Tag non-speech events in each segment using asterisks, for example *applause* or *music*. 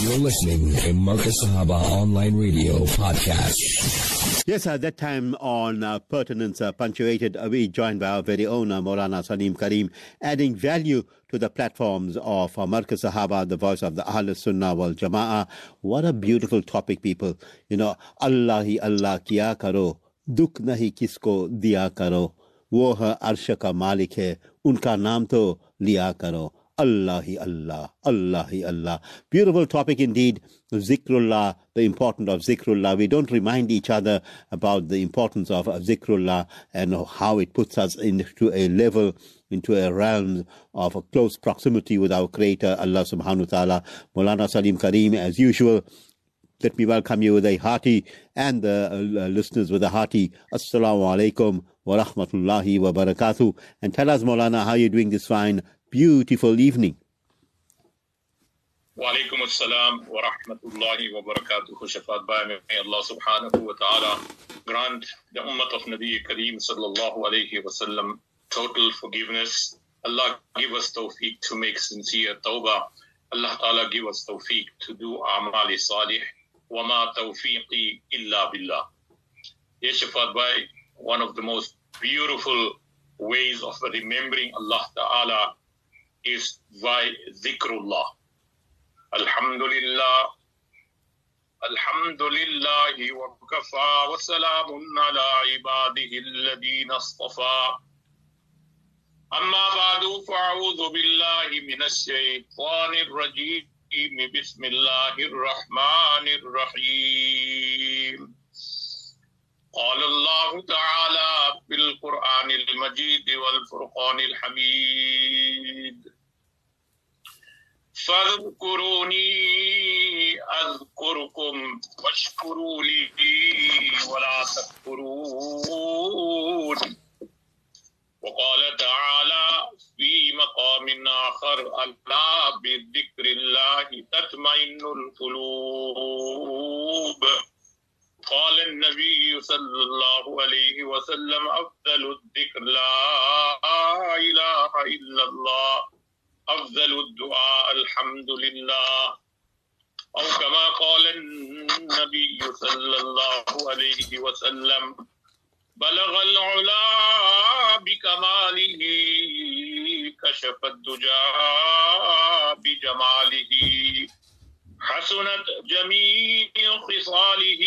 You're listening to Marcus Sahaba Online Radio Podcast. Yes, at that time on uh, Pertinence uh, Punctuated, uh, we joined by our very own uh, Maulana Salim Karim, adding value to the platforms of uh, Marcus Sahaba, the voice of the Ahl Sunnah wal Jama'ah. What a beautiful topic, people. You know, Allah hi Allah kiya karo, duk nahi kisko diya karo. वो है अर्श का मालिक है उनका नाम तो लिया करो Allah Allah, Allah Allah. Beautiful topic indeed. Zikrullah, the importance of Zikrullah. We don't remind each other about the importance of Zikrullah and how it puts us into a level, into a realm of a close proximity with our Creator, Allah subhanahu wa ta'ala. Mulana Salim Karim, as usual, let me welcome you with a hearty and the uh, listeners with a hearty Assalamu alaikum wa rahmatullahi wa barakatuh. And tell us, Maulana, how you're doing this fine beautiful evening. Alaikum assalam wa rahmatullahi wa barakatuh. Shafat may Allah subhanahu wa ta'ala grant the ummah of Nabi Kareem sallallahu alayhi wa sallam total forgiveness. Allah give us tawfiq to make sincere tawbah. Allah ta'ala give us tawfiq to do amali salih. Wa ma tawfiqi illa billah. Yes, Shafat one of the most beautiful ways of remembering Allah ta'ala is by dhikrullah. Alhamdulillah. الحمد لله وكفى وسلام على عباده الذين اصطفى أما بعد فأعوذ بالله من الشيطان الرجيم بسم الله الرحمن الرحيم قال الله تعالى في القرآن المجيد والفرقان الحميد فاذكروني أذكركم واشكروا لي ولا تكفرون وقال تعالى في مقام آخر ألا بذكر الله تطمئن القلوب. قال النبي صلى الله عليه وسلم أفضل الذكر لا إله إلا الله. أفضل الدعاء الحمد لله. أو كما قال النبي صلى الله عليه وسلم بلغ العلا بكماله كشف الدجى بجماله. حسنت جميع خصاله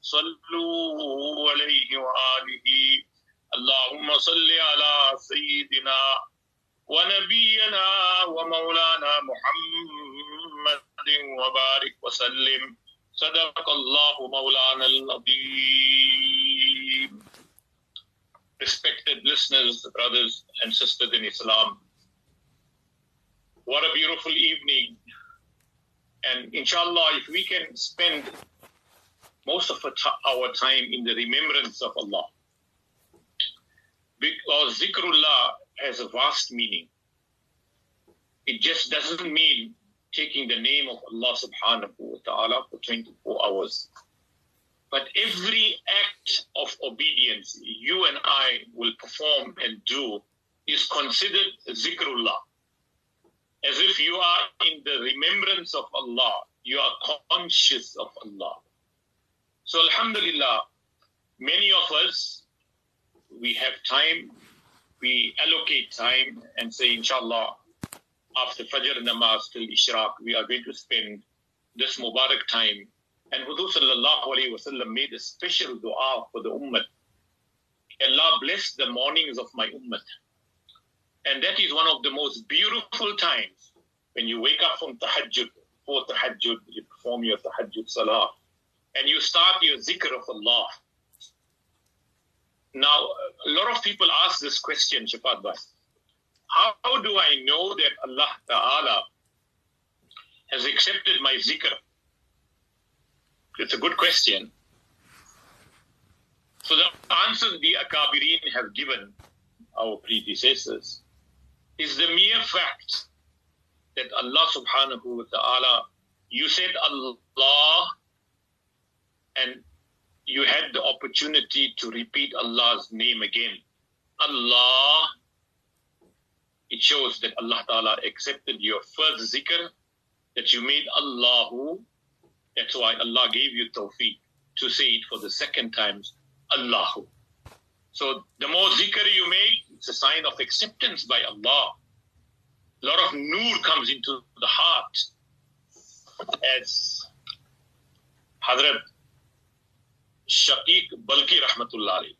صلوا عليه وآله. اللهم صل على سيدنا ونبينا ومولانا محمد وبارك وسلم صدق الله مولانا العظيم Respected listeners, brothers and sisters in Islam, what a beautiful evening And inshallah, if we can spend most of our time in the remembrance of Allah, because zikrullah has a vast meaning. It just doesn't mean taking the name of Allah subhanahu wa ta'ala for 24 hours. But every act of obedience you and I will perform and do is considered zikrullah as if you are in the remembrance of Allah. You are conscious of Allah. So, Alhamdulillah, many of us, we have time, we allocate time and say, Inshallah, after Fajr namaz till Ishraq, we are going to spend this Mubarak time. And Hudu sallallahu alayhi wasallam made a special dua for the ummah. Allah bless the mornings of my ummah. And that is one of the most beautiful times when you wake up from tahajjud, for tahajjud, you perform your tahajjud salah, and you start your zikr of Allah. Now, a lot of people ask this question, Shafat Bhai. How do I know that Allah Ta'ala has accepted my zikr? It's a good question. So the answer the Akabirin have given our predecessors is the mere fact that Allah subhanahu wa ta'ala, you said Allah and you had the opportunity to repeat Allah's name again. Allah, it shows that Allah Ta'ala accepted your first zikr that you made Allahu. That's why Allah gave you tawfiq to say it for the second time, Allahu. So the more zikr you make, it's a sign of acceptance by Allah. A lot of nur comes into the heart. As Hadrat شقیق، بلکی رحمت اللہ علیہ۔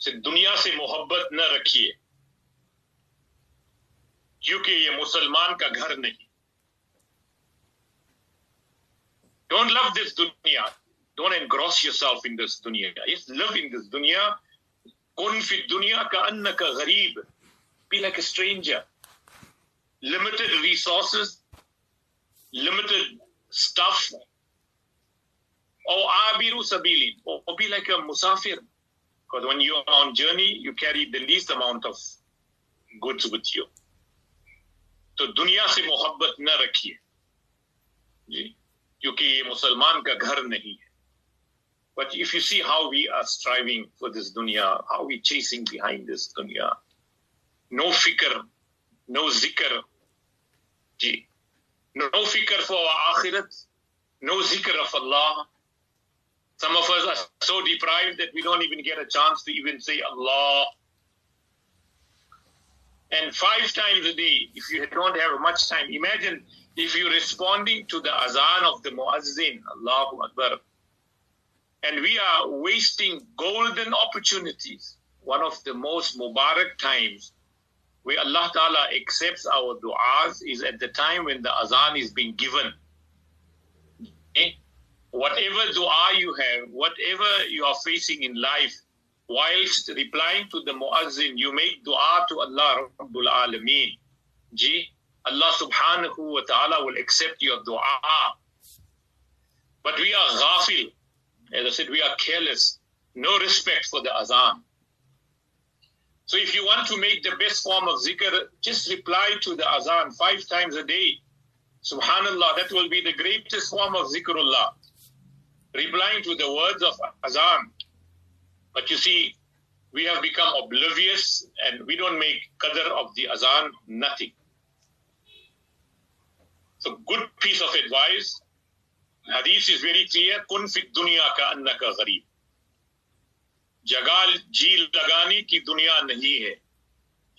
سے دنیا سے محبت نہ رکھیے، کیونکہ یہ مسلمان کا گھر نہیں۔ ڈونٹ لو دس دنیا don't engross yourself in this دنیا۔ اس لو ان دس دنیا کون فی دنیا کا ان کا غریب، be like stranger limited resources limited stuff Or abiru sabili. Or be like a musafir. Because when you are on journey, you carry the least amount of goods with you. तो दुनिया से मोहब्बत न रखिए जी क्योंकि ये मुसलमान का घर नहीं है But if you see how we are striving for this dunya, how we chasing behind this dunya, no fikr, no zikr, ji, no fikr for our akhirat, no zikr of Allah. some of us are so deprived that we don't even get a chance to even say Allah. And five times a day, if you don't have much time, imagine if you're responding to the azan of the muazzin, Allahu Akbar, and we are wasting golden opportunities. One of the most Mubarak times where Allah Ta'ala accepts our du'as is at the time when the azan is being given. Okay? Whatever dua you have, whatever you are facing in life, whilst replying to the muazzin, you make dua to Allah Rabbul Alameen. Ji, Allah subhanahu wa ta'ala will accept your dua. But we are ghafil. As I said, we are careless. No respect for the azan. So if you want to make the best form of zikr, just reply to the azan five times a day. Subhanallah, that will be the greatest form of zikrullah Replying to the words of azan. But you see, we have become oblivious and we don't make qadr of the azan, nothing. So good piece of advice. Hadith is very clear. Kun fit dunya ka annaka gharib. जगह जी लगाने की दुनिया नहीं है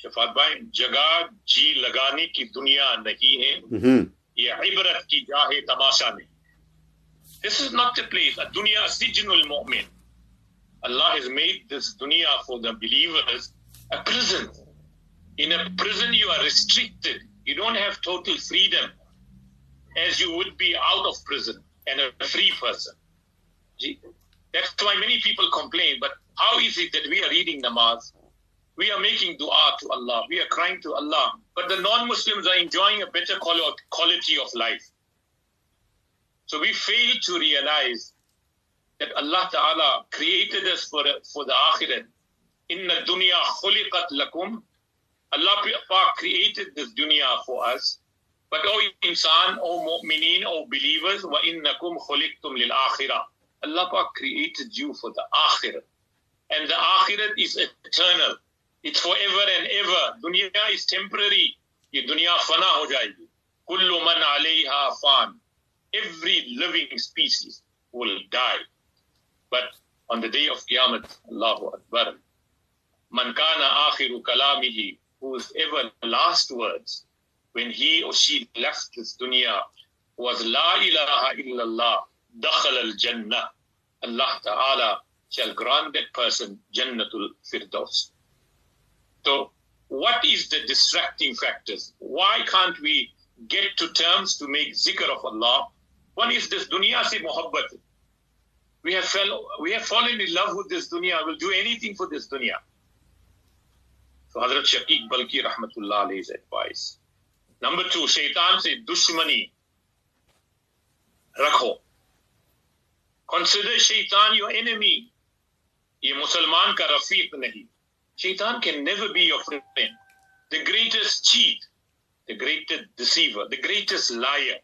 शफात भाई जगह जी लगाने की दुनिया नहीं है ये इबरत की जाहे तमाशा नहीं this is not the place. Dunya sijnul mu'min. Allah has made this dunya for the believers a prison. In a prison, you are restricted. You don't have total freedom as you would be out of prison and a free person. That's why many people complain. But how is it that we are reading namaz? We are making dua to Allah. We are crying to Allah. But the non Muslims are enjoying a better quality of life. So we fail to realize that Allah Ta'ala created us for, for the akhirat. Inna dunya khuliqat lakum. Allah created this dunya for us. But O insan, O mu'mineen, O believers, wa innakum khuliqtum lil akhirah. Allah created you for the akhirah. And the akhirat is eternal. It's forever and ever. Dunya is temporary. Ye dunya fana ho jayegi. Kullu man alayha fan. Every living species will die. But on the day of Qiyamah, Allahu Akbar, man kana akhiru kalamihi, whose ever last words, when he or she left this dunya, was La ilaha illallah, dakhal al jannah. Allah Ta'ala shall grant that person Jannatul Firdaus. So, what is the distracting factors? Why can't we get to terms to make zikr of Allah? One is this dunya se muhabbat. We have, fell, we have fallen in love with this dunya. We'll do anything for this dunya. So Hazrat Shaqiq Balkhi Rahmatullah Alayhi's advice. Number two, shaitan se dushmani rakho. Consider shaitan your enemy. Ye Musalman ka rafiq nahi. Shaitan can never be your friend. The greatest cheat, the greatest deceiver, the greatest liar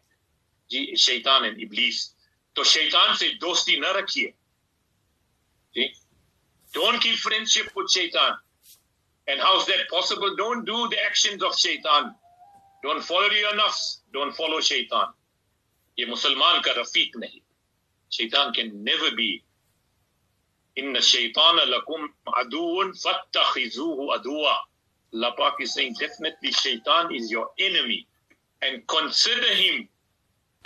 जी शैतान and इबलीस तो शैतान से दोस्ती न रखिए ठीक don't keep friendship with शैतान And how is that possible? Don't do the actions of shaitan. Don't follow your nafs. Don't follow shaitan. ये मुसलमान का रफीक नहीं शैतान कैन नेवर बी इन शैतान लकुम अदून फत्तखिजूहु अदुआ अल्लाह पाक इज सेइंग डेफिनेटली शैतान is your enemy and consider him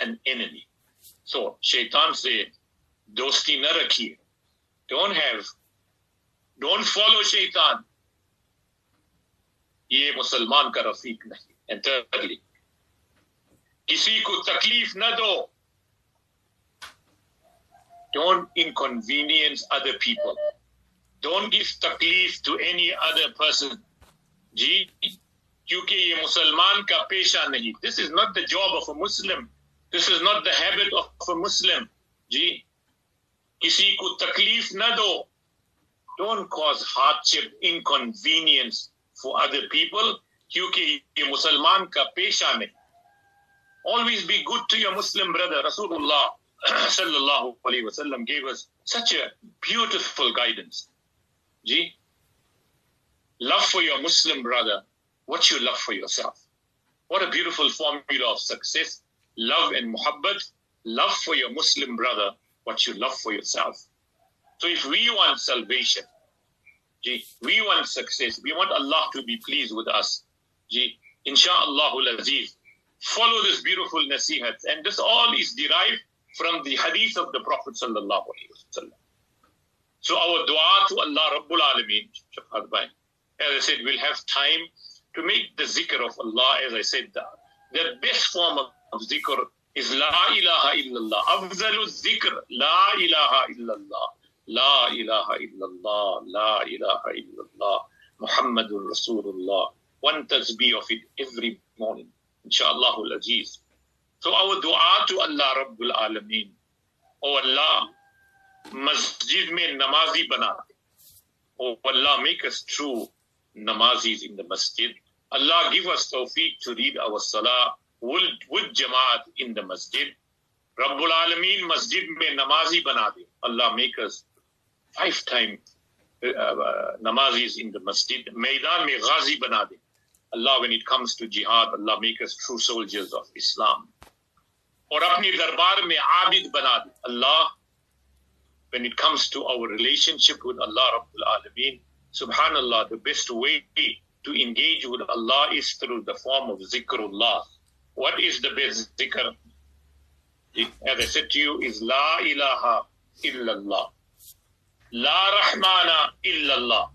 an enemy. So shaitan said, dosti na rakhiye. Don't have, don't follow shaitan. ये मुसलमान का रफीक नहीं एंड thirdly किसी को तकलीफ न दो don't inconvenience other people don't give taklif to any other person जी क्योंकि ये मुसलमान का पेशा नहीं this is not the job of a Muslim this is not the habit of a मुस्लिम जी किसी को तकलीफ न दो don't cause hardship inconvenience for other people क्योंकि ये मुसलमान का पेशा नहीं always be good to your muslim brother rasulullah *clears throat* sallallahu alaihi wasallam gave us such a beautiful guidance ji love for your muslim brother what you love for yourself what a beautiful formula of success love and muhabbat love for your muslim brother what you love for yourself so if we want salvation we want success. We want Allah to be pleased with us. Insha'Allah aziz. Follow this beautiful nasihat. And this all is derived from the hadith of the Prophet sallallahu. So our dua to Allah Rabbul Alameen, as I said, we'll have time to make the zikr of Allah, as I said, the, the best form of, ذکر از لا الہ الا اللہ، افضل الذکر لا الہ الا اللہ، لا الہ الا اللہ، لا الہ الا اللہ، محمد الرسول اللہ ون تسبیح of it every morning انشاءاللہ العزیز. So our دعا to اللہ رب العالمین، او oh اللہ مسجد میں نمازی بنا دے او بناتے اللہ with, with Jamaat in the masjid. Rabbul Alameen masjid mein namazi banade. Allah make us five times uh, uh, namazis in the masjid. Maidan mein ghazi banade. Allah, when it comes to jihad, Allah make us true soldiers of Islam. Or apni darbar mein abid banade. Allah, when it comes to our relationship with Allah Rabbul Alameen, subhanallah, the best way to engage with Allah is through the form of zikrullah. What is the best zikr? As I said to you, is La ilaha illallah. La rahmana illallah.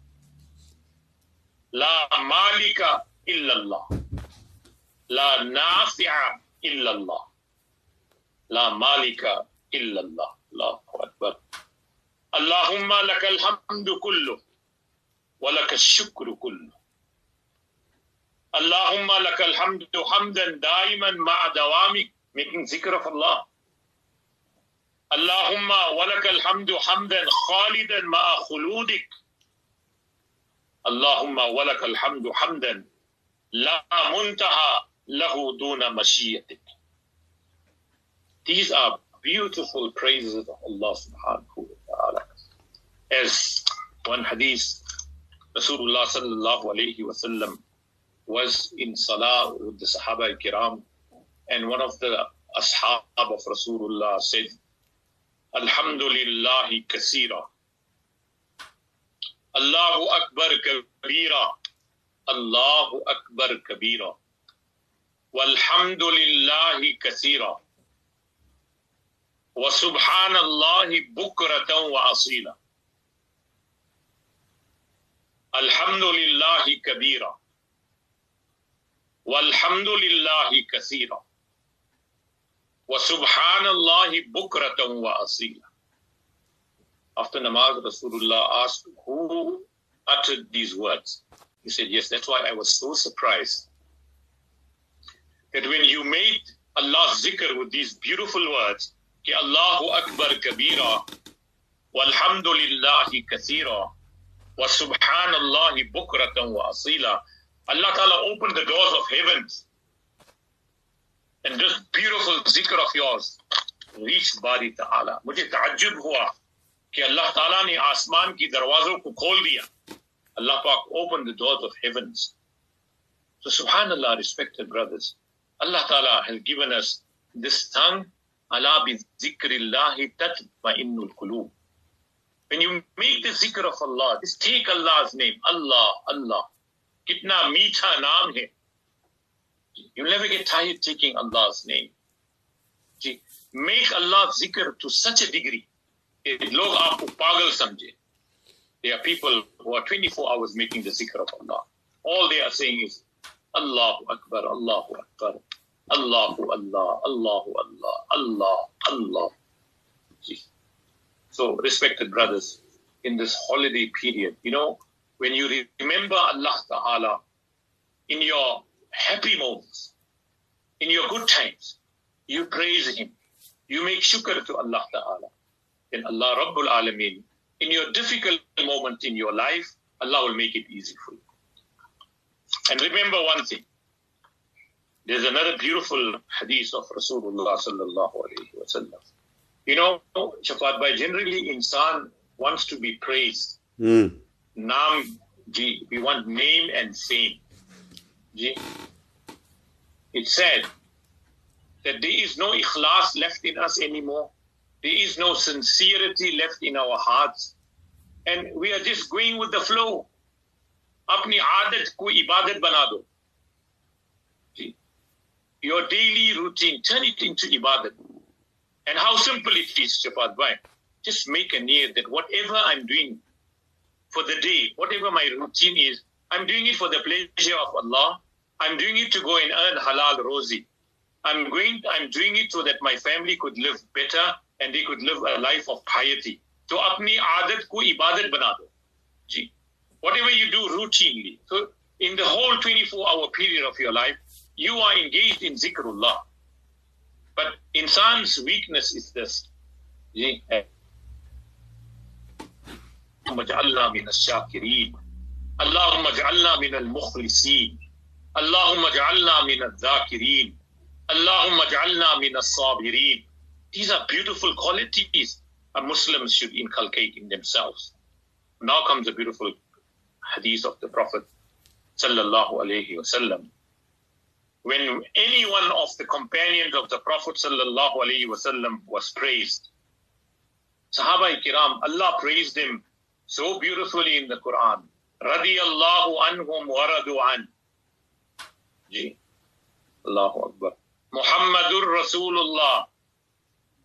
La malika illallah. La nafi'a illallah. La malika illallah. Allahu Akbar. اللهم لك الحمد كله ولك الشكر كله اللهم لك الحمد حمدا دائما مع دوامك making ذكر Allah اللهم ولك الحمد حمدا خالدا مع خلودك اللهم ولك الحمد حمدا لا منتهى له دون مشيتك These are beautiful praises of Allah subhanahu wa ta'ala. As one hadith, Rasulullah sallallahu alayhi wa sallam was in salah with the Sahaba kiram and one of the ashab of Rasulullah said, الحمد لله كثيرا الله أكبر كبيرا الله أكبر كبيرا والحمد لله كثيرا وسبحان الله بكرة وأصيلا الحمد لله كبيرا walhamdulillahi kasira wa subhanallahi bukratan wa asila. After Namaz, Rasulullah asked, Who uttered these words? He said, Yes, that's why I was so surprised that when you made Allah's zikr with these beautiful words, Ki Allahu Akbar Kabira, Walhamdulillahi Kathira, Wa Subhanallahi Bukratan wa Asila, Allah Ta'ala opened the doors of heavens and this beautiful zikr of yours reached Bari Ta'ala. मुझे ताज्जुब हुआ कि अल्लाह ताला ने आसमान की दरवाजों को खोल दिया. Allah Pak opened the doors of heavens. So subhanallah, respected brothers, Allah Ta'ala has given us this tongue, Allah bi zikrillahi tatma'innul qulub. When you make the zikr of Allah, just take Allah's name, Allah, Allah. Kitna meetha naam hai. You'll never get tired taking Allah's name. Ji make Allah's zikr to such a degree कि लोग आपको पागल समझे there are people who are 24 hours making the zikr of Allah all they are saying is Allahu Akbar Allahu Akbar Allahu Allah Allahu Allah Allah Allah See? so respected brothers in this holiday period you know when you remember Allah Ta'ala in your happy moments in your good times you praise him you make shukr to Allah Ta'ala. Then Allah Rabbul Alameen, in your difficult moment in your life, Allah will make it easy for you. And remember one thing. There's another beautiful hadith of Rasulullah sallallahu alayhi wa sallam. You know, Shafat by generally insan wants to be praised. Mm. Nam G. We want name and same. G. It said that there is no ikhlas left in us anymore. There is no sincerity left in our hearts. And we are just going with the flow. Apni aadat ko ibadat banado. Your daily routine, turn it into ibadat. And how simple it is, Shafat. Why? Just make a need that whatever I'm doing, for the day whatever my routine is I'm doing it for the pleasure of Allah I'm doing it to go and earn halal rozi I'm going, I'm doing it so that my family could live better and they could live a life of piety. So apni adat ko ibadat bana. Ji. Whatever you do routinely. So in the whole 24 hour period of your life, you are engaged in zikrullah. But insan's weakness is this. Ji. اللهم اجعلنا من الشاكرين اللهم اجعلنا من المخلصين اللهم اجعلنا من الذاكرين Allahumma ja'alna min as-sabirin. These are beautiful qualities a Muslim should inculcate in themselves. Now comes a beautiful hadith of the Prophet sallallahu alaihi wasallam. When any one of the companions of the Prophet sallallahu alaihi wasallam was praised, Sahaba kiram, Allah praised him so beautifully in the Quran. Radiyallahu anhum waradu an. Ji. Allahu Akbar. محمد رسول الله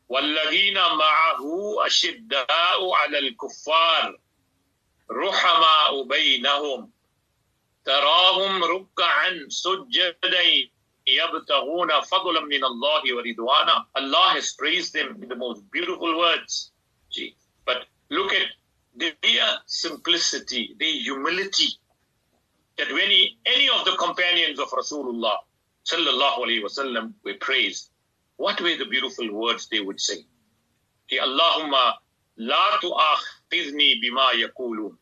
والذين معه أشداء على الكفار رحماء بينهم تراهم ركعا سجدا يبتغون فضلا من الله ورضوانا Allah has praised them in the most beautiful words Gee. but look at their simplicity their humility that when he, any of the companions of Rasulullah sallallahu alayhi wasallam were praised, what were the beautiful words they would say? Ki Allahumma la tu'akhidhni bima yakulun.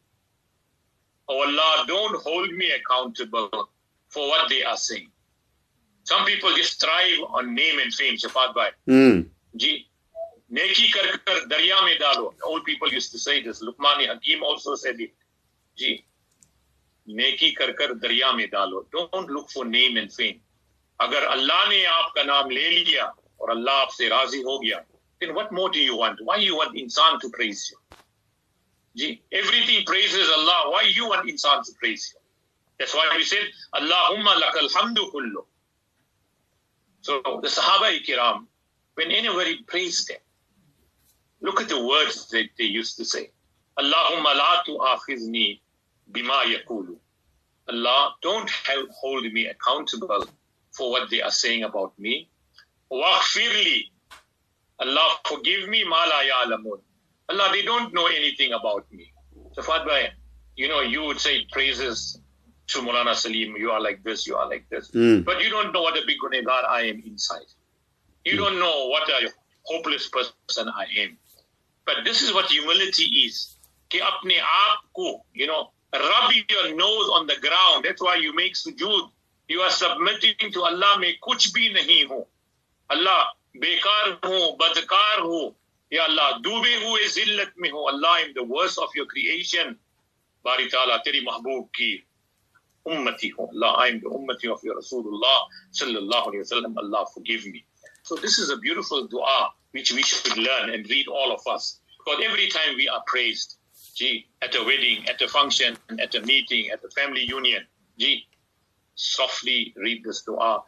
Oh Allah, don't hold me accountable for what they are saying. Some people just thrive on name and fame, Shafat Bhai. Mm neki kar kar darya mein dalo. Old people used to say this. Luqmani Hakim also said it. Ji, neki kar kar darya mein dalo. Don't look for name and fame. अगर अल्लाह ने आपका नाम ले लिया और अल्लाह आपसे राजी हो गया then what more do you want? Why you want insan to praise you? Gee, everything praises Allah. Why you want insan to praise you? That's why we said, Allahumma lakal hamdu kullu. So the Sahaba kiram, when anybody praised them, look at the words that they used to say. Allahumma la tu'akhizni bima yakulu. Allah, don't hold me accountable for what they are saying about me. Waghfirli. Allah, forgive me ma la ya'lamun. Allah, they don't know anything about me. So Fadbhai, you know, you would say praises to Mulana Salim, you are like this, you are like this. Mm. But you don't know what a big gunegar I am inside. You don't know what a hopeless person I am. But this is what humility is. कि अपने आप को, you know, rub your nose on the ground. That's why you make sujood. You are submitting to Allah में कुछ भी नहीं हो. Allah बेकार हो, बदकार हो. या अल्लाह डूबे हुए जिल्लत में हो. Allah, I am the worst of your creation. बारी ताला तेरी महबूब की ummati Allah, I am the ummati of your Rasulullah sallallahu alayhi wasallam. Allah forgive me. So this is a beautiful dua which we should learn and read all of us. Because every time we are praised, gee, at a wedding, at a function, at a meeting, at a family union, gee, softly read this dua.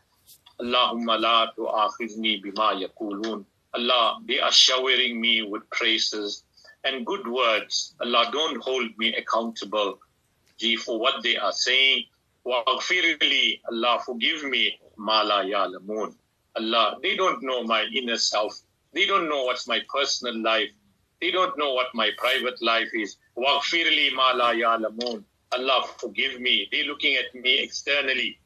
Allahumma la tu'akhizni bima yakulun. Allah, they are showering me with praises and good words. Allah, don't hold me accountable gee, for what they are saying. Waghfirli, Allah, forgive me. Mala ya'lamun. Allah, they don't know my inner self. They don't know what's my personal life. They don't know what my private life is. Allah forgive me. They're looking at me externally.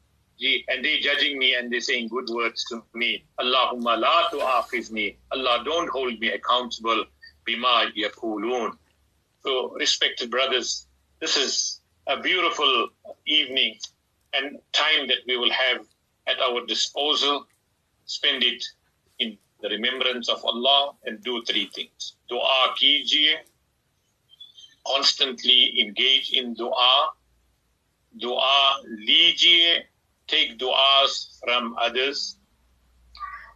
And they're judging me and they're saying good words to me. Allahumma la tu'akhizni. Allah don't hold me accountable. Bima yakulun. So respected brothers, this is a beautiful evening and time that we will have at our disposal. Spend it in the remembrance of Allah and do three things. Dua kijiye, constantly engage in dua. Dua lijiye, take duas from others.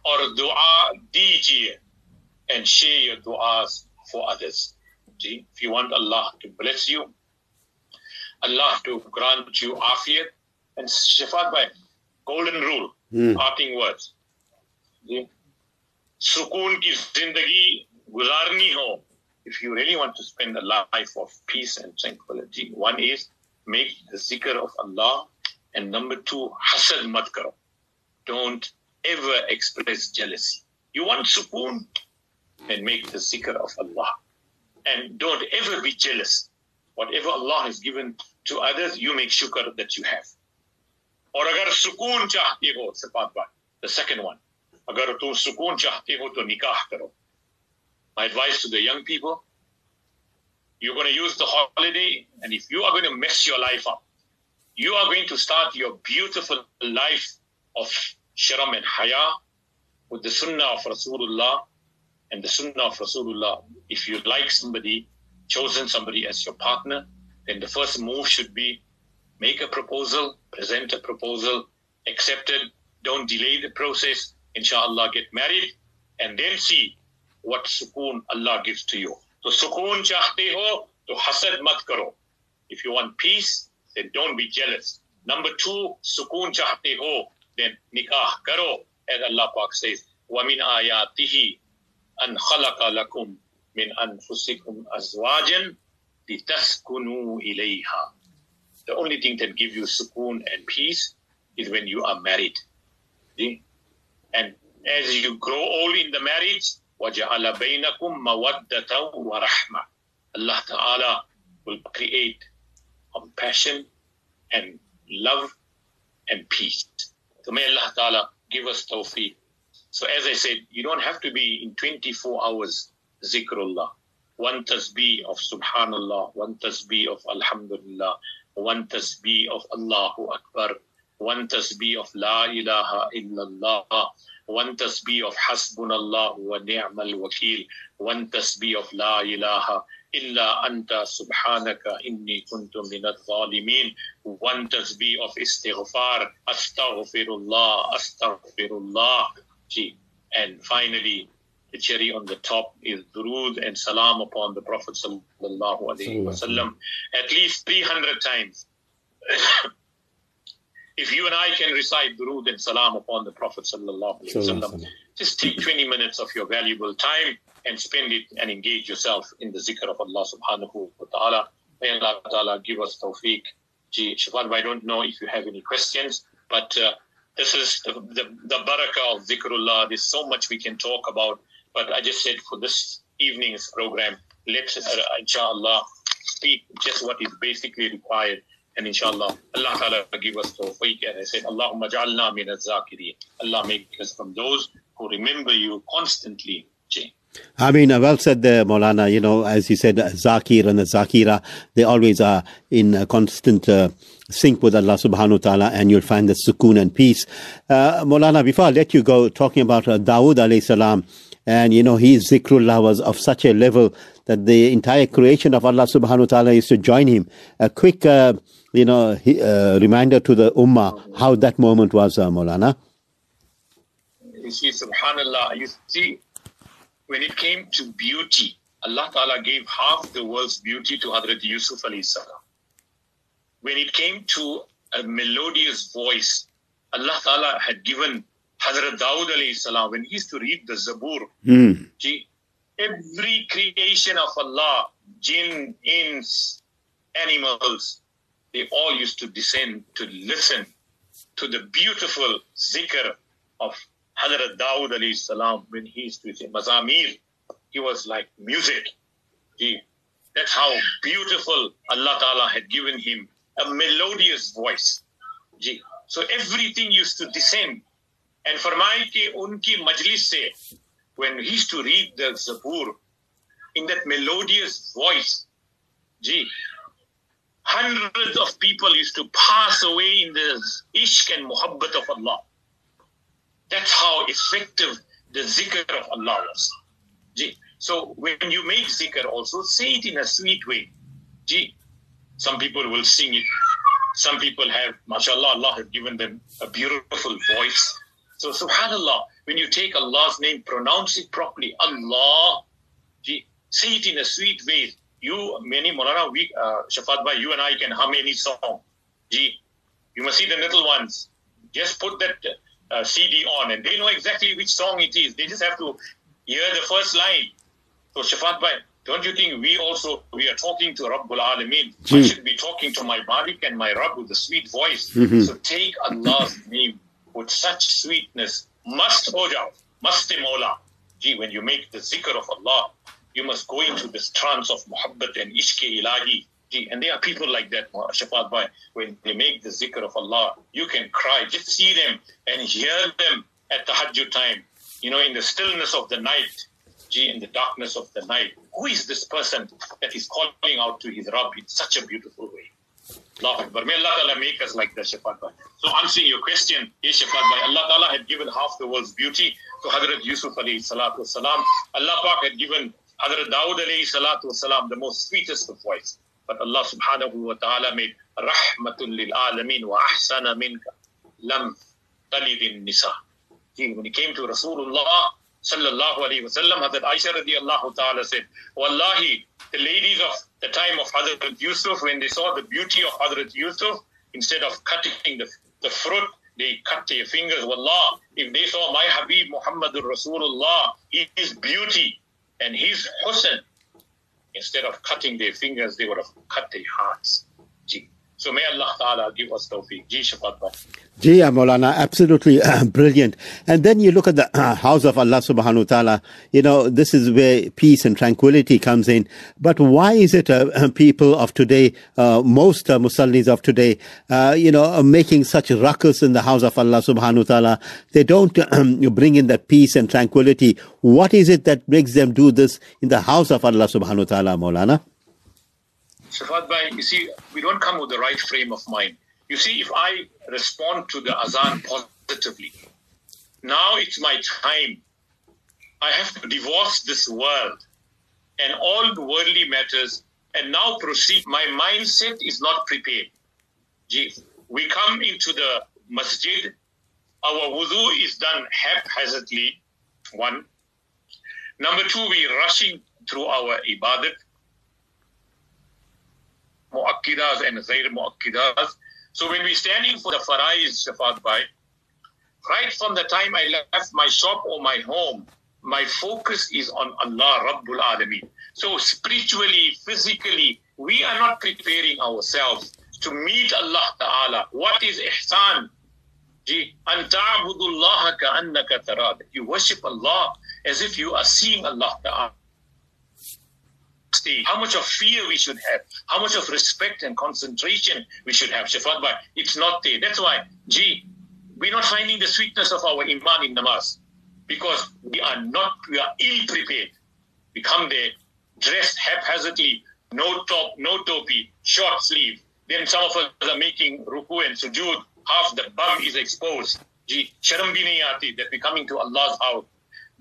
Or dua dijiye, and share your duas for others. See, if you want Allah to bless you, Allah to grant you afiyat and shifat by golden rule, mm. parting words सुकून की जिंदगी गुजारनी हो if you really want to spend a life of peace and tranquility one is make the zikr of Allah and number two hasad mat karo don't ever express jealousy you want sukoon and make the zikr of Allah and don't ever be jealous whatever Allah has given to others you make shukr that you have और अगर सुकून चाहते हो सिफात बात the second one अगर तुम सुकून चाहते हो तो निकाह करो My advice to the young people, you're going to use the holiday, and if you are going to mess your life up, you are going to start your beautiful life of sharam and haya with the sunnah of Rasulullah and the sunnah of Rasulullah. If you like somebody, chosen somebody as your partner, then the first move should be make a proposal, present a proposal, accepted, don't delay the process, inshallah get married and then see what sukoon Allah gives to you. So sukoon chahte ho, to hasad mat karo. If you want peace, then don't be jealous. Number two, sukoon chahte ho, then nikah karo. As Allah Pak says, وَمِنْ آيَاتِهِ أَنْ خَلَقَ لَكُمْ مِنْ أَنفُسِكُمْ أَزْوَاجًا لِتَسْكُنُوا إِلَيْهَا The only thing that gives you sukoon and peace is when you are married. See? And as you grow old in the marriage, وَجَعَلَ بَيْنَكُمْ مَوَدَّةً وَرَحْمَةً Allah Ta'ala will create compassion and love and peace. So may Allah Ta'ala give us tawfiq. So as I said, you don't have to be in 24 hours zikrullah. One tasbih of subhanallah, one tasbih of alhamdulillah, one tasbih of Allahu Akbar, one tasbih of La ilaha illallah, one tasbih of Hasbunallah wa ni'mal wakil, one tasbih of La ilaha illa anta subhanaka inni kuntu minat zalimin, one tasbih of istighfar, astaghfirullah, astaghfirullah. And finally, the cherry on the top is durood and salam upon the Prophet sallallahu alaihi wasallam at least 300 times. *coughs* if you and I can recite durood and salam upon the Prophet sallallahu alaihi wasallam, just take 20 minutes of your valuable time and spend it and engage yourself in the zikr of Allah subhanahu wa ta'ala. May Allah ta'ala give us tawfiq. Gee, Shafat, I don't know if you have any questions, but uh, this is the, the, the barakah of zikrullah. There's so much we can talk about, but I just said for this evening's program, let's, uh, inshallah, speak just what is basically required and inshallah, Allah Ta'ala give us tawfiq. And I said, Allahumma ja'alna min al-zakirin. Allah make us from those who remember you constantly, Jay. I mean, uh, well said there, Maulana. You know, as you said, Zakir and the Zakira, they always are in constant uh, sync with Allah subhanahu wa ta'ala, and you'll find the sukoon and peace. Uh, Maulana, before I let you go, talking about uh, Dawood alayhi salam, and you know, his zikrullah was of such a level that the entire creation of Allah subhanahu wa ta'ala used to join him. A quick uh, you know, uh, reminder to the Ummah how that moment was, uh, Maulana? You see, subhanAllah, you see, when it came to beauty, Allah Ta'ala gave half the world's beauty to Hadrat Yusuf alayhi salam. When it came to a melodious voice, Allah Ta'ala had given Hazrat Dawood alayhi salam, when he used to read the Zabur, Mm. Gee, every creation of Allah, jinn, ins, animals, they all used to descend to listen to the beautiful zikr of Hazrat Dawood alayhi salam when he used to say Mazamir. He was like music. He, that's how beautiful Allah Ta'ala had given him a melodious voice. Ji. So everything used to descend. And farmai ke unki majlis se, when he used to read the Zabur in that melodious voice, ji, hundreds of people used to pass away in the ishq and muhabbat of Allah. That's how effective the zikr of Allah was. So when you make zikr also, say it in a sweet way. Gee, some people will sing it. Some people have, mashallah, Allah has given them a beautiful voice. So subhanallah, when you take Allah's name, pronounce it properly. Allah. Gee, say it in a sweet way. You, many Mulana, we, uh, Shafat Bhai, you and I can hum any song. Gee, you must see the little ones. Just put that uh, CD on and they know exactly which song it is. They just have to hear the first line. So Shafat Bhai, don't you think we also, we are talking to Rabbul Alameen. I should be talking to my Malik and my Rabb with a sweet voice. Mhm. So take Allah's name with such sweetness. Must hoja, must mola. Gee, when you make the zikr of Allah, you must go into this trance of muhabbat and ishq ilahi. And there are people like that, Shafat Bhai. When they make the zikr of Allah, you can cry. Just see them and hear them at the Hajj time. You know, in the stillness of the night. Gee, in the darkness of the night. Who is this person that is calling out to his Rabb in such a beautiful way? Allah Akbar. May Allah Ta'ala make us like the Shafat Bhai. So answering your question, yes, Shafat Bhai, Allah Ta'ala had given half the world's beauty to Hadrat Yusuf alayhi salatu wasalam. Allah Pak had given Hadrat Dawood alayhi salatu wasalam the most sweetest of voice. But Allah subhanahu wa ta'ala made rahmatul lil alameen wa ahsana minka lam talidin nisa. When he came to Rasulullah sallallahu alayhi wasallam, Hadrat Aisha radiallahu ta'ala said, Wallahi, the ladies of the time of Hadrat Yusuf, when they saw the beauty of Hadrat Yusuf, instead of cutting the, the fruit, they cut their fingers. Wallah, if they saw my Habib Muhammadur Rasulullah, his beauty and his husn, instead of cutting their fingers, they would have cut their hearts. So may Allah Ta'ala give us tawfiq. Gee, Shafat. Gee, Maulana, absolutely uh, *clears throat* brilliant. And then you look at the uh, house of Allah subhanahu wa ta'ala, you know, this is where peace and tranquility comes in. But why is it uh, people of today, uh, most uh, Musallis of today, uh, you know, are making such ruckus in the house of Allah subhanahu wa ta'ala? They don't *clears throat* bring in that peace and tranquility. What is it that makes them do this in the house of Allah subhanahu wa ta'ala, Maulana? Shafat Bhai, you see, we don't come with the right frame of mind. You see, if I respond to the azan positively, now it's my time. I have to divorce this world and all the worldly matters and now proceed. My mindset is not prepared. Gee, we come into the masjid, our wudu is done haphazardly, one. Number two, we're rushing through our ibadat, mu'akkidas and ghair mu'akkidas. So when we're standing for the faraiz, Shafat Bhai, right from the time I left my shop or my home, my focus is on Allah Rabbul Alameen. So spiritually, physically, we are not preparing ourselves to meet Allah Ta'ala. What is ihsan? You worship Allah as if you are seeing Allah Ta'ala. How much of fear we should have, how much of respect and concentration we should have. Shafat Bhai, it's not there. That's why, gee, we're not finding the sweetness of our iman in namaz because we are not, we are ill prepared. We come there dressed haphazardly, no top, no topi, short sleeve. Then some of us are making ruku and sujood, half the bum is exposed. Gee, sharam that we're coming to Allah's house,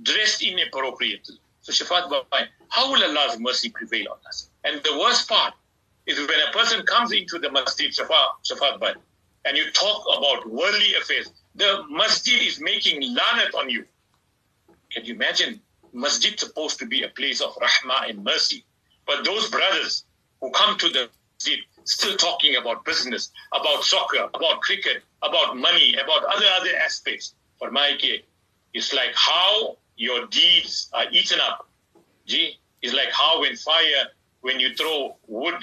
dressed inappropriately. So Shafat Bhai, how will Allah's mercy prevail on us? And the worst part is when a person comes into the masjid, Shafat Bhai, and you talk about worldly affairs, the masjid is making lanat on you. Can you imagine? Masjid supposed to be a place of rahmah and mercy. But those brothers who come to the masjid still talking about business, about soccer, about cricket, about money, about other other aspects. For my case, it's like how your deeds are eaten up. Gee, it's like how when fire, when you throw wood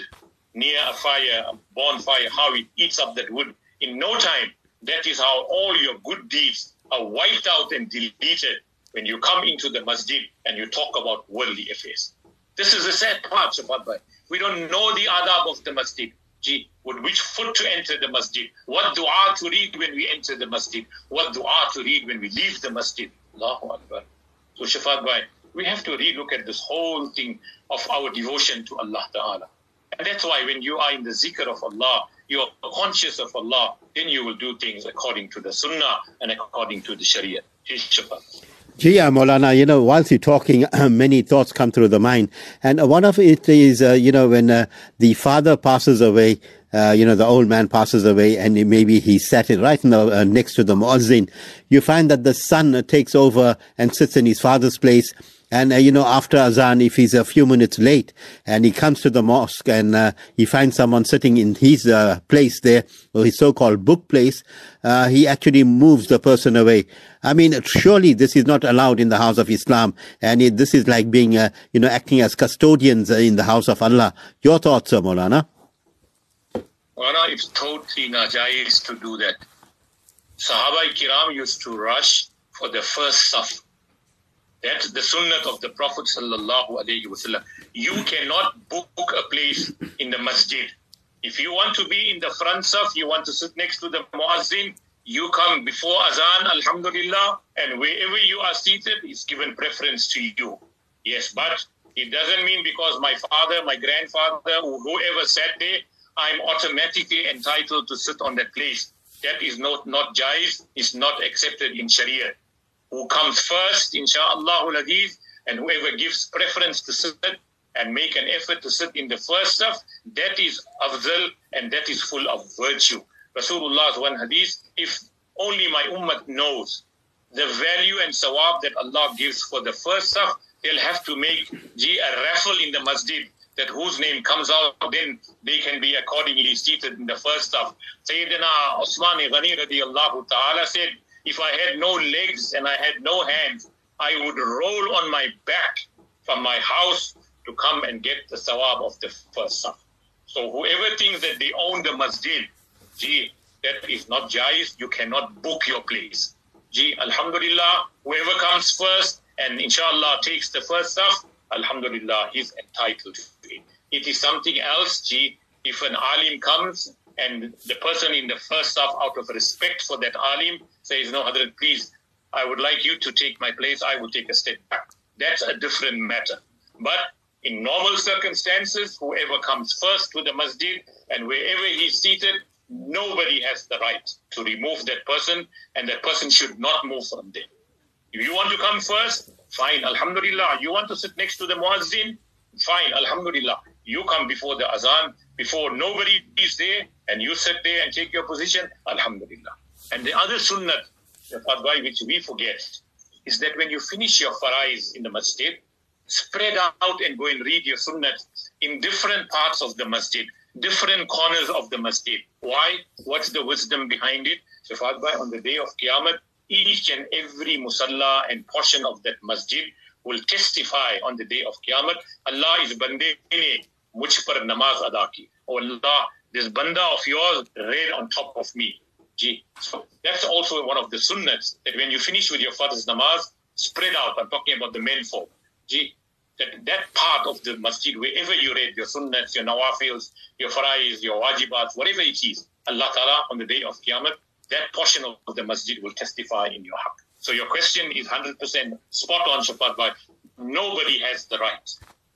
near a fire, a bonfire, how it eats up that wood. In no time, that is how all your good deeds are wiped out and deleted when you come into the masjid and you talk about worldly affairs. This is the sad part, Shafat Bhai. We don't know the adab of the masjid. Gee, with which foot to enter the masjid, what dua to read when we enter the masjid, what dua to read when we leave the masjid. Allahu Akbar. So Shafat Bhai, we have to relook at this whole thing of our devotion to Allah Ta'ala. And that's why when you are in the zikr of Allah, you are conscious of Allah, then you will do things according to the sunnah and according to the sharia. Jia Molana, you know, whilst you're talking, *clears throat* many thoughts come through the mind. And one of it is, uh, you know, when uh, the father passes away, uh, you know, the old man passes away and maybe he sat it right the, uh, next to the muazzin, you find that the son takes over and sits in his father's place and, uh, you know, after Azan, if he's a few minutes late and he comes to the mosque and uh, he finds someone sitting in his uh, place there, or his so-called book place, uh, he actually moves the person away. I mean, surely this is not allowed in the house of Islam. And it, this is like being, uh, you know, acting as custodians in the house of Allah. Your thoughts, uh, Maulana? Maulana, it's totally najais to do that. Sahaba kiram used to rush for the first saf that's the sunnah of the Prophet sallallahu alaihi wasallam. You cannot book a place in the masjid. If you want to be in the front saf, you want to sit next to the muazzin, you come before azan, alhamdulillah, and wherever you are seated is given preference to you. Yes, but it doesn't mean because my father, my grandfather, or whoever sat there, I'm automatically entitled to sit on that place. That is not, not jais, is not accepted in Sharia who comes first, inshallah, and whoever gives preference to sit and make an effort to sit in the first saf, that is afdal and that is full of virtue. Rasulullah's one hadith, if only my ummah knows the value and sawab that Allah gives for the first saf, they'll have to make a raffle in the masjid that whose name comes out, then they can be accordingly seated in the first saf. Sayyidina Osman Ghani radiallahu ta'ala said, if I had no legs and I had no hands, I would roll on my back from my house to come and get the sawab of the first saf. So whoever thinks that they own the masjid, gee, that is not jais, you cannot book your place. Gee, alhamdulillah, whoever comes first and inshallah takes the first saf, alhamdulillah, he's entitled to it. It is something else, gee, if an alim comes and the person in the first saf, out of respect for that alim, says, No, Hadrat, please, I would like you to take my place. I will take a step back. That's a different matter. But in normal circumstances, whoever comes first to the masjid and wherever he's seated, nobody has the right to remove that person, and that person should not move from there. If you want to come first, fine, alhamdulillah. You want to sit next to the muazzin, fine, alhamdulillah. You come before the azan, before nobody is there, and you sit there and take your position, alhamdulillah. And the other sunnah, the fatwa which we forget, is that when you finish your farais in the masjid, spread out and go and read your sunnah in different parts of the masjid, different corners of the masjid. Why? What's the wisdom behind it? Shafat Bhai, on the day of Qiyamah, each and every musalla and portion of that masjid will testify on the day of Qiyamah, Allah is bande ne mujh par namaz ada ki. Oh Allah, this banda of yours read on top of me. Gee. So that's also one of the sunnahs that when you finish with your father's namaz, spread out. I'm talking about the men folk. Gee, that, that part of the masjid, wherever you read your sunnahs, your nawafils, your farais, your wajibats, whatever it is, Allah Ta'ala on the day of Qiyamah, that portion of the masjid will testify in your haqq. So your question is 100% spot on, Shafat. Nobody has the right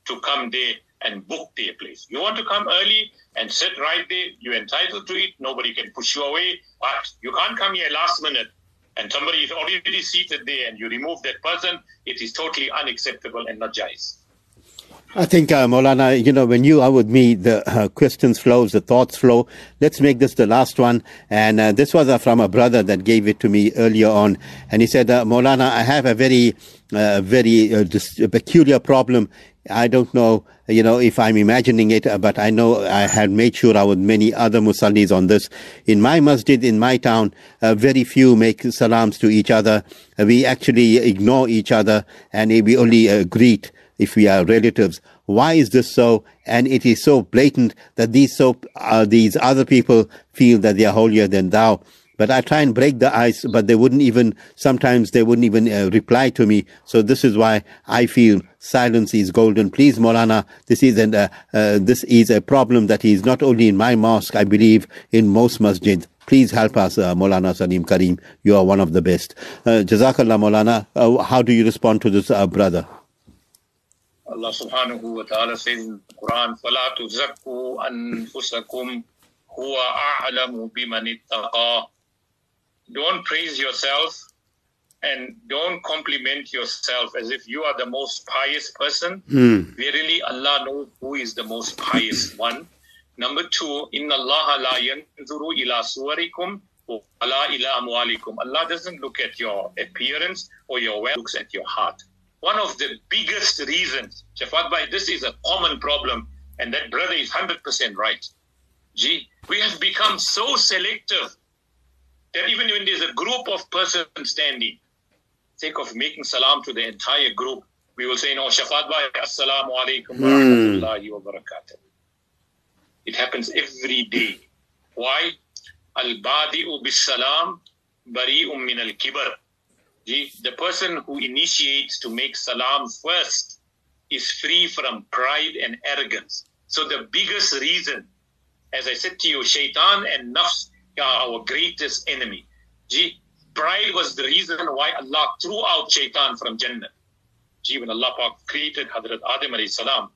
to come there and book their place. You want to come early and sit right there, you're entitled to it. Nobody can push you away. But you can't come here last minute and somebody is already seated there and you remove that person. It is totally unacceptable and not jais. I think, uh, Molana, you know, when you are with me, the uh, questions flows, the thoughts flow. Let's make this the last one. And uh, this was uh, from a brother that gave it to me earlier on. And he said, uh, Molana, I have a very, uh, very uh, dis- peculiar problem. I don't know, you know, if I'm imagining it, uh, but I know I had made sure I with many other musallis on this. In my masjid, in my town, uh, very few make salams to each other. Uh, we actually ignore each other and we only uh, greet if we are relatives. Why is this so? And it is so blatant that these so these other people feel that they are holier than thou. But I try and break the ice, but they wouldn't even. Sometimes they wouldn't even uh, reply to me. So this is why I feel silence is golden. Please, Molana, this is an, uh, uh, this is a problem that is not only in my mosque. I believe in most masjids. Please help us, uh, Molana Salim Karim. You are one of the best. Uh, Jazakallah, Molana. Uh, how do you respond to this, uh, brother? Allah subhanahu wa ta'ala says in the Quran, فَلَا تُزَكُّوا أَنفُسَكُمْ هُوَ أَعْلَمُ بِمَنِ اتَّقَى don't praise yourself and don't compliment yourself as if you are the most pious person. Mm. Verily, Allah knows who is the most pious one. Number two, Inna Allah la yanzuru ila suwarikum ala ila amwalikum. Allah doesn't look at your appearance or your wealth, looks at your heart. One of the biggest reasons, Shafat Bhai, this is a common problem, and that brother is 100% right. Gee, we have become so selective that even when there's a group of persons standing, sake of making salam to the entire group, we will say, no, Shafat Bhai, assalamu alaikum hmm. wa rahmatullahi wa barakatuh. It happens every day. Why? Al-badi'u bis-salam bari'um min al-kibar. The, the person who initiates to make salam first is free from pride and arrogance. So the biggest reason, as I said to you, shaitan and nafs are our greatest enemy. Gee, pride was the reason why Allah threw out shaitan from Jannah. Gee, when Allah created Hadrat Adam alayhi salam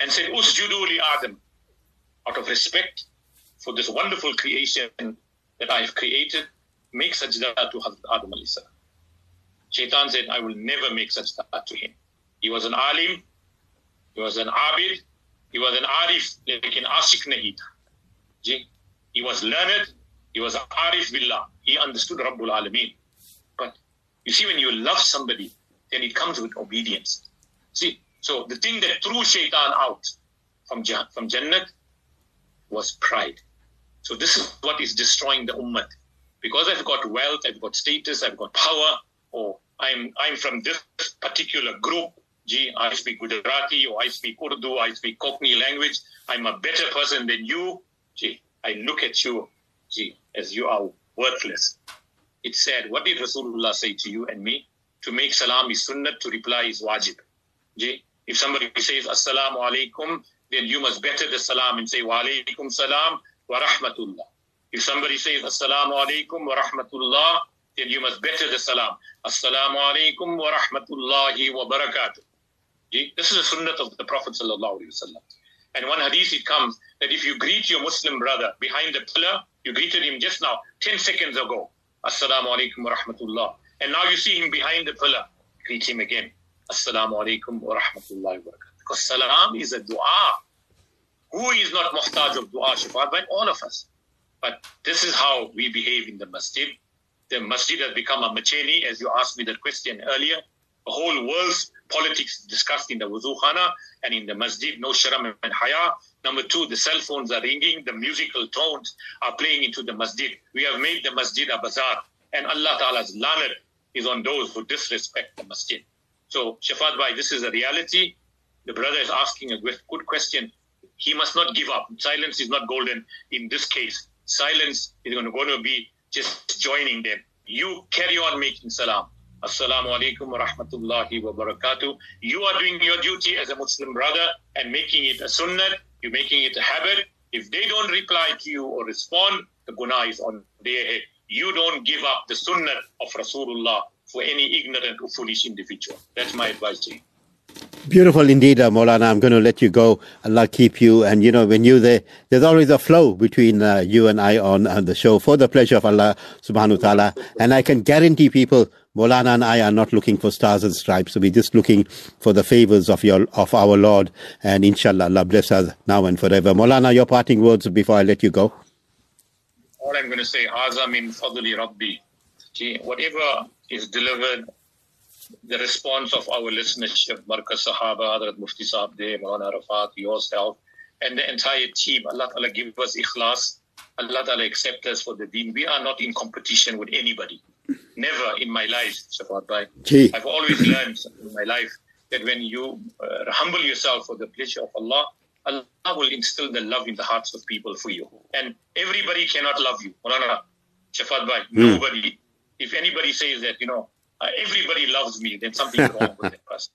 and said, Usjudu li Adam, out of respect for this wonderful creation that I have created, make sajda to Hazrat Adam alayhi salam. Shaitan said, I will never make sajda to him. He was an alim, he was an abid, he was an arif, lekin ashik nahi tha. He was learned, he was arif billah. He understood Rabbul Alameen. But you see, when you love somebody, then it comes with obedience. See, so the thing that threw shaitan out from, from Jannat was pride. So this is what is destroying the ummah because I've got wealth, I've got status, I've got power, or I'm I'm from this particular group. Gee, I speak Gujarati, or I speak Urdu, I speak Cockney language. I'm a better person than you. Gee, I look at you, gee, as you are worthless. It said, What did Rasulullah say to you and me? To make salam is sunnah, to reply is wajib. Gee, if somebody says assalamu alaikum, then you must better the salam and say wa alaikum salam wa rahmatullah. If somebody says Assalamu alaikum wa rahmatullah, then you must better the salam. Assalamu alaikum wa rahmatullahi wa barakatuh. This is a sunnah of the Prophet sallallahu alaihi wasallam. And one hadith it comes that if you greet your Muslim brother behind the pillar, you greeted him just now, 10 seconds ago. Assalamu alaikum wa rahmatullah. And now you see him behind the pillar. Greet him again. Assalamu alaikum wa wa barakatuh. Because salam is a dua. Who is not muhtaj of dua, Shafat? But all of us. But this is how we behave in the masjid. The masjid has become a macheni, as you asked me that question earlier. The whole world's politics discussed in the wuzu khana and in the masjid, no sharam and haya. Number two, the cell phones are ringing, the musical tones are playing into the masjid. We have made the masjid a bazaar, and Allah Ta'ala's lanet is on those who disrespect the masjid. So, Shafat Bhai, this is a reality. The brother is asking a good question. He must not give up. Silence is not golden in this case. Silence is going to be just joining them. You carry on making salam. Assalamu alaikum wa rahmatullahi wa barakatuh. You are doing your duty as a Muslim brother and making it a sunnah. You're making it a habit. If they don't reply to you or respond, the guna is on their head. You don't give up the sunnah of Rasulullah for any ignorant or foolish individual. That's my advice to you. Beautiful indeed, uh, Molana. I'm going to let you go. Allah keep you. And you know, when you're there, there's always a flow between uh, you and I on, on the show for the pleasure of Allah subhanahu wa ta'ala. And I can guarantee people Molana and I are not looking for stars and stripes. We're just looking for the favors of your of our Lord. And inshallah, Allah bless us now and forever. Molana, your parting words before I let you go. All I'm going to say, Aza min fadli Rabbi. Whatever is delivered, the response of our listenership, Markaz Sahaba, Hadrat Mufti Saab De, Rafat, yourself, and the entire team. Allah Ta'ala give us ikhlas. Allah Ta'ala accept us for the deen. We are not in competition with anybody. Never in my life, Shafat Bhai. I've always learned in my life that when you uh, humble yourself for the pleasure of Allah, Allah will instill the love in the hearts of people for you. And everybody cannot love you. Molana, Shafat Bhai, mm. nobody. If anybody says that, you know, uh, everybody loves me, then something is wrong with that *laughs* person.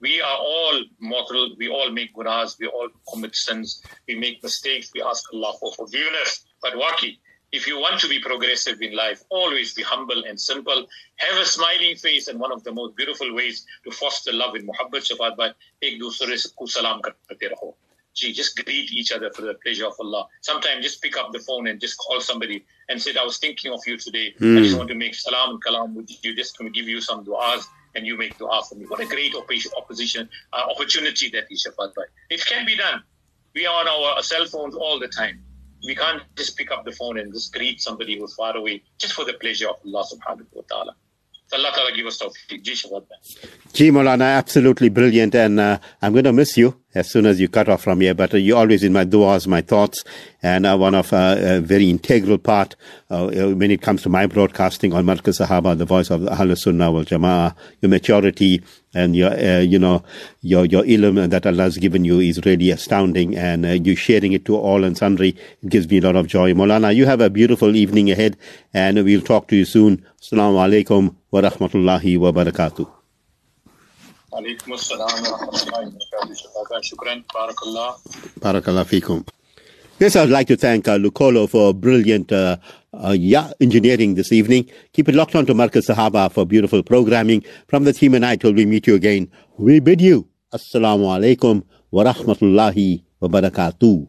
We are all mortal. We all make gunas. We all commit sins. We make mistakes. We ask Allah for forgiveness. But Waki, if you want to be progressive in life, always be humble and simple. Have a smiling face, and one of the most beautiful ways to foster love in Muhabbat Shafat Bhai ek dusre ko salam karte raho. Gee, just greet each other for the pleasure of Allah. Sometimes just pick up the phone and just call somebody and say, I was thinking of you today. Mm. I just hmm. want to make salam and kalam with you, just to give you some du'as and you make dua for me. What a great opposition uh, opportunity that is, Shafat Bhai. It can be done. We are on our cell phones all the time. We can't just pick up the phone and just greet somebody who's far away just for the pleasure of Allah subhanahu wa ta'ala. Allah Ta'ala give us absolutely brilliant. And uh, I'm going to miss you as soon as you cut off from here. But uh, you're always in my du'as, my thoughts, and uh, one of uh, a very integral part uh, uh, when it comes to my broadcasting on Markaz Sahaba, the voice of the Ahl Sunnah wal Jama'ah. Your maturity and your, you know, your your ilm that Allah has given you is really astounding. And you sharing it to all and sundry, it gives me a lot of joy. Maulana, you have a beautiful evening ahead, and we'll talk to you soon. Assalamu alaikum wa rahmatullahi wa barakatuh. عليكم السلام ورحمة الله وبركاته شكرا بارك الله بارك الله فيكم Yes, I'd like to thank uh, Lucolo for brilliant uh, uh, yeah, engineering this evening. Keep it locked on to Markaz Sahaba for beautiful programming. From the team and I till we meet you again, we bid you Assalamu alaikum wa rahmatullahi wa barakatuh.